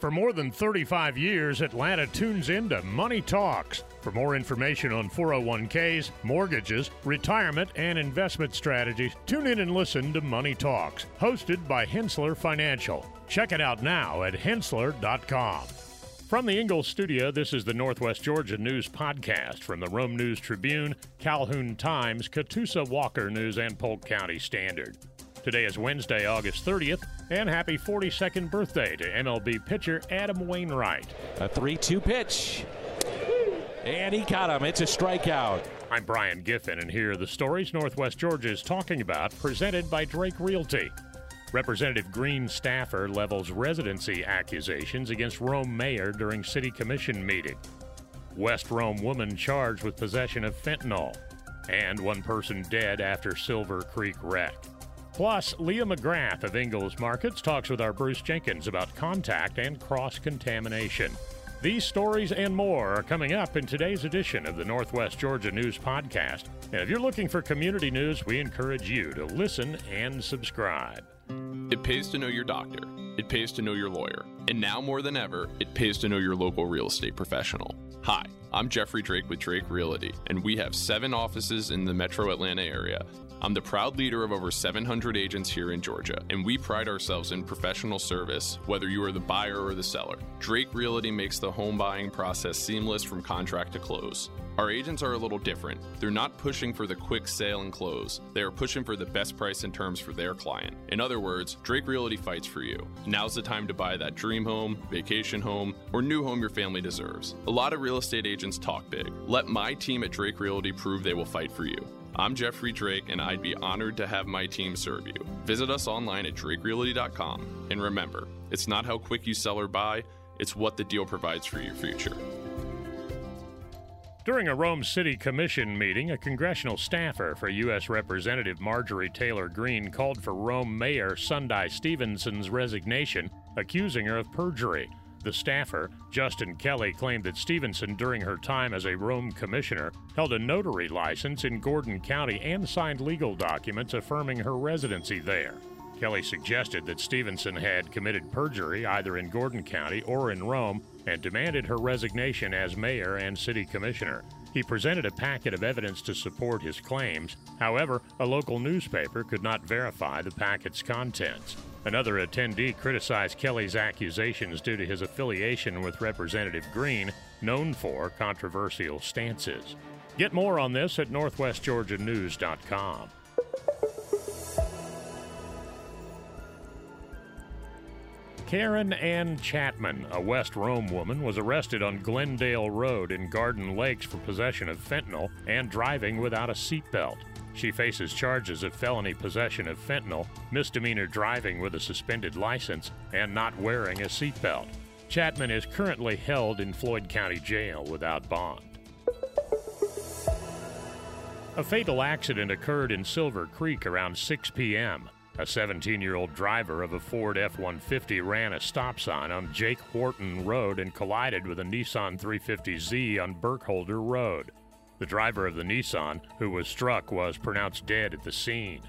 For more than 35 years, Atlanta tunes into Money Talks. For more information on 401ks, mortgages, retirement, and investment strategies, tune in and listen to Money Talks, hosted by Henssler Financial. Check it out now at henssler.com. From the Ingles studio, this is the Northwest Georgia News Podcast from the Rome News Tribune, Calhoun Times, Catoosa Walker News, and Polk County Standard. Today is Wednesday, August 30th, and happy 42nd birthday to MLB pitcher Adam Wainwright. A 3 2 pitch. And he caught him. It's a strikeout. I'm Brian Giffin, and here are the stories Northwest Georgia is talking about, presented by Drake Realty. Representative Greene staffer levels residency accusations against Rome mayor during city commission meeting. West Rome woman charged with possession of fentanyl. And one person dead after Silver Creek wreck. Plus, Leah McGrath of Ingles Markets talks with our Bruce Jenkins about contact and cross contamination. These stories and more are coming up in today's edition of the Northwest Georgia News Podcast. And if you're looking for community news, we encourage you to listen and subscribe. It pays to know your doctor. It pays to know your lawyer. And now more than ever, it pays to know your local real estate professional. Hi, I'm Jeffrey Drake with Drake Realty, and we have seven offices in the metro Atlanta area I'm the proud leader of over 700 agents here in Georgia, and we pride ourselves in professional service, whether you are the buyer or the seller. Drake Realty makes the home buying process seamless from contract to close. Our agents are a little different. They're not pushing for the quick sale and close. They are pushing for the best price and terms for their client. In other words, Drake Realty fights for you. Now's the time to buy that dream home, vacation home, or new home your family deserves. A lot of real estate agents talk big. Let my team at Drake Realty prove they will fight for you. I'm Jeffrey Drake, and I'd be honored to have my team serve you. Visit us online at drakerealty.com. And remember, it's not how quick you sell or buy, it's what the deal provides for your future. During a Rome City Commission meeting, a congressional staffer for U.S. Representative Marjorie Taylor Greene called for Rome Mayor Sundai Stevenson's resignation, accusing her of perjury. The staffer, Justin Kelley, claimed that Stevenson, during her time as a Rome commissioner, held a notary license in Gordon County and signed legal documents affirming her residency there. Kelley suggested that Stevenson had committed perjury either in Gordon County or in Rome and demanded her resignation as mayor and city commissioner. He presented a packet of evidence to support his claims. However, a local newspaper could not verify the packet's contents. Another attendee criticized Kelley's accusations due to his affiliation with Representative Greene, known for controversial stances. Get more on this at northwestgeorgianews.com. Karen Ann Chapman, a West Rome woman, was arrested on Glendale Road in Garden Lakes for possession of fentanyl and driving without a seatbelt. She faces charges of felony possession of fentanyl, misdemeanor driving with a suspended license, and not wearing a seatbelt. Chapman is currently held in Floyd County Jail without bond. A fatal accident occurred in Silver Creek around 6 p.m. A 17 year old driver of a Ford F 150 ran a stop sign on Jake Horton Road and collided with a Nissan 350Z on Burkholder Road. The driver of the Nissan, who was struck, was pronounced dead at the scene.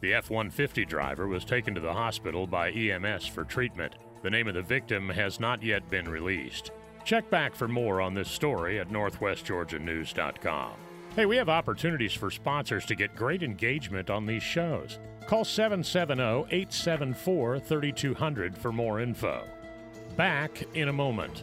The F 150 driver was taken to the hospital by EMS for treatment. The name of the victim has not yet been released. Check back for more on this story at northwestgeorgianews.com. Hey, we have opportunities for sponsors to get great engagement on these shows. Call 770 874 3200 for more info. Back in a moment.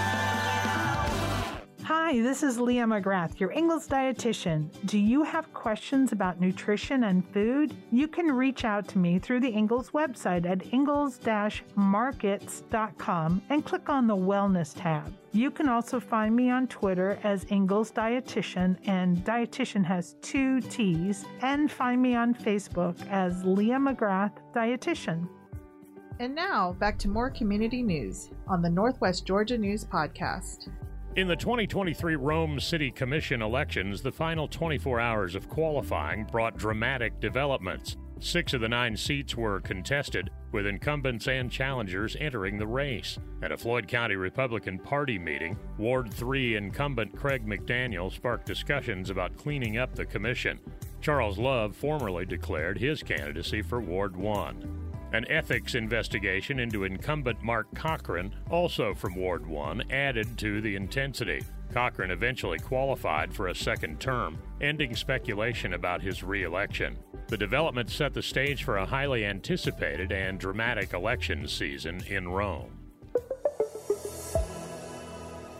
Hi, this is Leah McGrath, your Ingles dietitian. Do you have questions about nutrition and food? You can reach out to me through the Ingles website at ingles-markets.com and click on the Wellness tab. You can also find me on Twitter as Ingles Dietitian, and Dietitian has two T's, and find me on Facebook as Leah McGrath Dietitian. And now, back to more community news on the Northwest Georgia News Podcast. In the 2023 Rome City Commission elections, the final 24 hours of qualifying brought dramatic developments. Six of the nine seats were contested, with incumbents and challengers entering the race. At a Floyd County Republican Party meeting, Ward 3 incumbent Craig McDaniel sparked discussions about cleaning up the commission. Charles Love formally declared his candidacy for Ward 1. An ethics investigation into incumbent Mark Cochran, also from Ward 1, added to the intensity. Cochran eventually qualified for a second term, ending speculation about his reelection. The development set the stage for a highly anticipated and dramatic election season in Rome.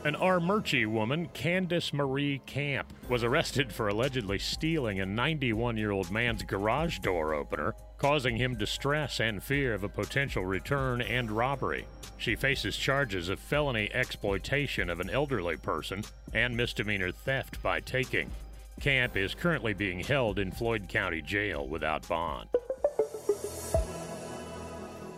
An Armuchee woman, Candice Marie Camp, was arrested for allegedly stealing a 91 year old man's garage door opener, causing him distress and fear of a potential return and robbery. She faces charges of felony exploitation of an elderly person and misdemeanor theft by taking. Camp is currently being held in Floyd County Jail without bond.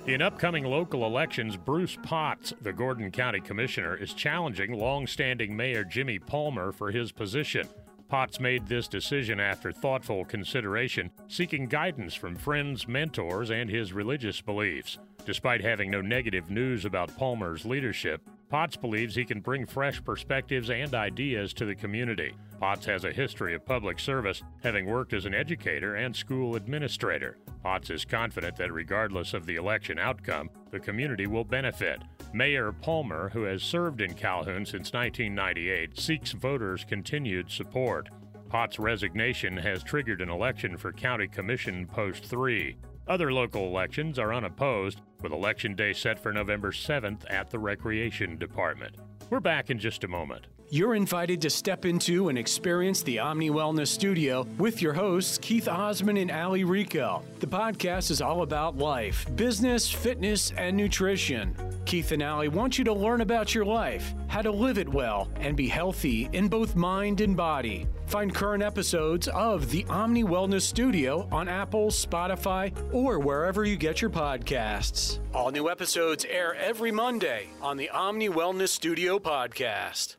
In upcoming local elections, Bruce Potts, the Gordon County Commissioner, is challenging long-standing Mayor Jimmy Palmer for his position. Potts made this decision after thoughtful consideration, seeking guidance from friends, mentors, and his religious beliefs. Despite having no negative news about Palmer's leadership, Potts believes he can bring fresh perspectives and ideas to the community. Potts has a history of public service, having worked as an educator and school administrator. Potts is confident that regardless of the election outcome, the community will benefit. Mayor Palmer, who has served in Calhoun since 1998, seeks voters' continued support. Potts' resignation has triggered an election for County Commission Post 3. Other local elections are unopposed, with Election Day set for November 7th at the Recreation Department. We're back in just a moment. You're invited to step into and experience the Omni Wellness Studio with your hosts, Keith Osman and Ali Rico. The podcast is all about life, business, fitness, and nutrition. Keith and Ali want you to learn about your life, how to live it well, and be healthy in both mind and body. Find current episodes of the Omni Wellness Studio on Apple, Spotify, or wherever you get your podcasts. All new episodes air every Monday on the Omni Wellness Studio podcast.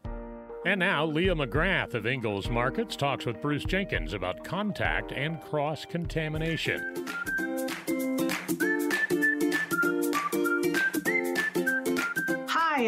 And now, Leah McGrath of Ingles Markets talks with Bruce Jenkins about contact and cross contamination.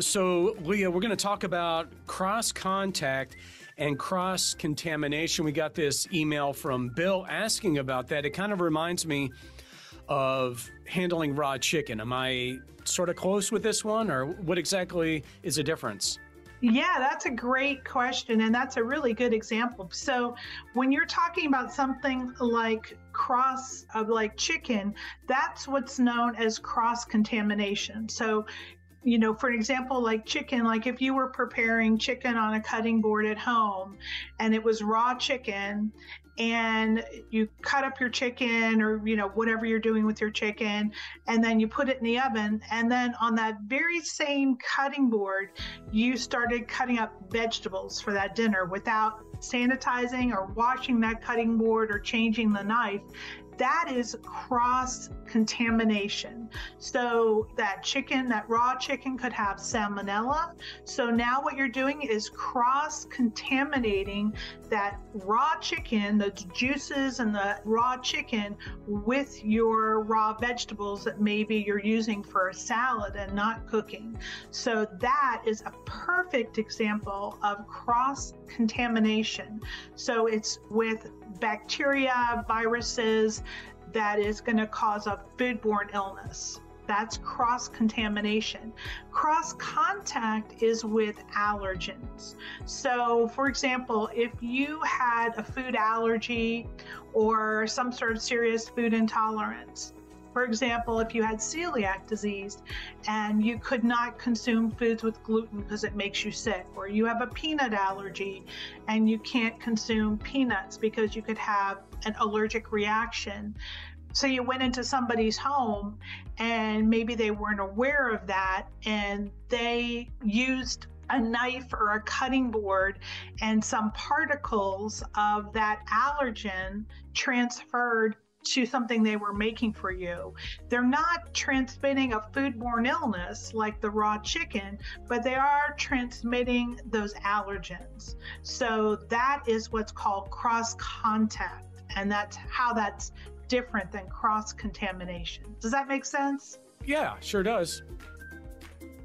So, Leah, we're going to talk about cross contact and cross contamination. We got this email from Bill asking about that. It kind of reminds me of handling raw chicken. Am I sort of close with this one, or what exactly is the difference? Yeah, that's a great question, and that's a really good example. So, when you're talking about something like cross of like chicken, that's what's known as cross contamination. So, you know, for example, like chicken, like if you were preparing chicken on a cutting board at home and it was raw chicken and you cut up your chicken or, you know, whatever you're doing with your chicken, and then you put it in the oven. And then on that very same cutting board, you started cutting up vegetables for that dinner without sanitizing or washing that cutting board or changing the knife that is cross contamination. So that chicken, that raw chicken could have salmonella. So now what you're doing is cross contaminating that raw chicken, the juices and the raw chicken with your raw vegetables that maybe you're using for a salad and not cooking. So that is a perfect example of cross contamination. So it's with bacteria, viruses that is going to cause a foodborne illness. That's cross contamination. Cross contact is with allergens. So, for example, if you had a food allergy or some sort of serious food intolerance, for example, if you had celiac disease and you could not consume foods with gluten because it makes you sick, or you have a peanut allergy and you can't consume peanuts because you could have an allergic reaction, so you went into somebody's home and maybe they weren't aware of that and they used a knife or a cutting board and some particles of that allergen transferred to something they were making for you. They're not transmitting a foodborne illness like the raw chicken, but they are transmitting those allergens. So that is what's called cross contact. And that's how that's different than cross contamination. Does that make sense? Yeah, sure does.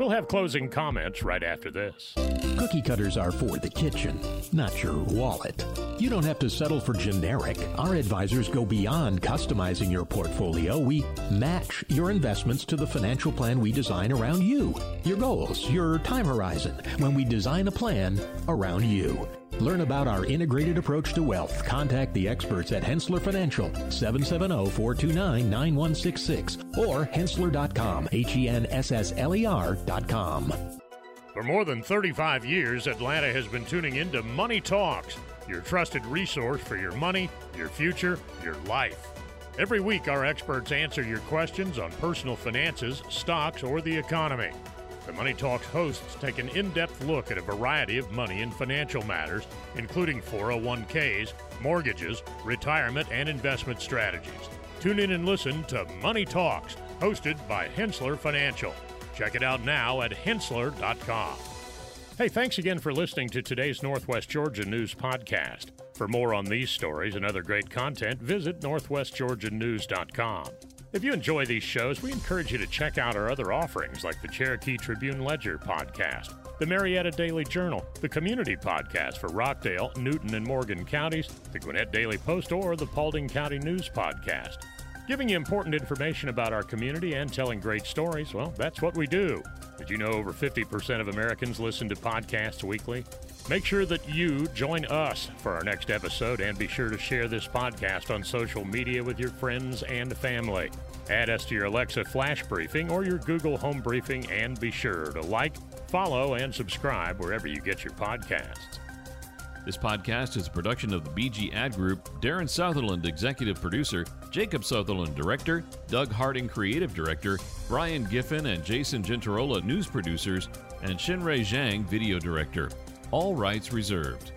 We'll have closing comments right after this. Cookie cutters are for the kitchen, not your wallet. You don't have to settle for generic. Our advisors go beyond customizing your portfolio. We match your investments to the financial plan we design around you, your goals, your time horizon, when we design a plan around you. Learn about our integrated approach to wealth. Contact the experts at Henssler Financial, 770-429-9166 or henssler.com, H-E-N-S-S-L-E-R.com. For more than 35 years, Atlanta has been tuning into Money Talks, your trusted resource for your money, your future, your life. Every week, our experts answer your questions on personal finances, stocks, or the economy. The Money Talks hosts take an in depth look at a variety of money and financial matters, including 401ks, mortgages, retirement, and investment strategies. Tune in and listen to Money Talks, hosted by Henssler Financial. Check it out now at henssler.com. Hey, thanks again for listening to today's Northwest Georgia News Podcast. For more on these stories and other great content, visit northwestgeorgianews.com. If you enjoy these shows, we encourage you to check out our other offerings like the Cherokee Tribune Ledger podcast, the Marietta Daily Journal, the Community Podcast for Rockdale, Newton, and Morgan counties, the Gwinnett Daily Post, or the Paulding County News Podcast. Giving you important information about our community and telling great stories, well, that's what we do. Did you know over 50% of Americans listen to podcasts weekly? Make sure that you join us for our next episode and be sure to share this podcast on social media with your friends and family. Add us to your Alexa Flash Briefing or your Google Home Briefing and be sure to like, follow, and subscribe wherever you get your podcasts. This podcast is a production of the BG Ad Group, Darren Sutherland, Executive Producer, Jacob Sutherland, Director, Doug Harding, Creative Director, Brian Giffin and Jason Gentarola, News Producers, and Shinrei Zhang, Video Director. All rights reserved.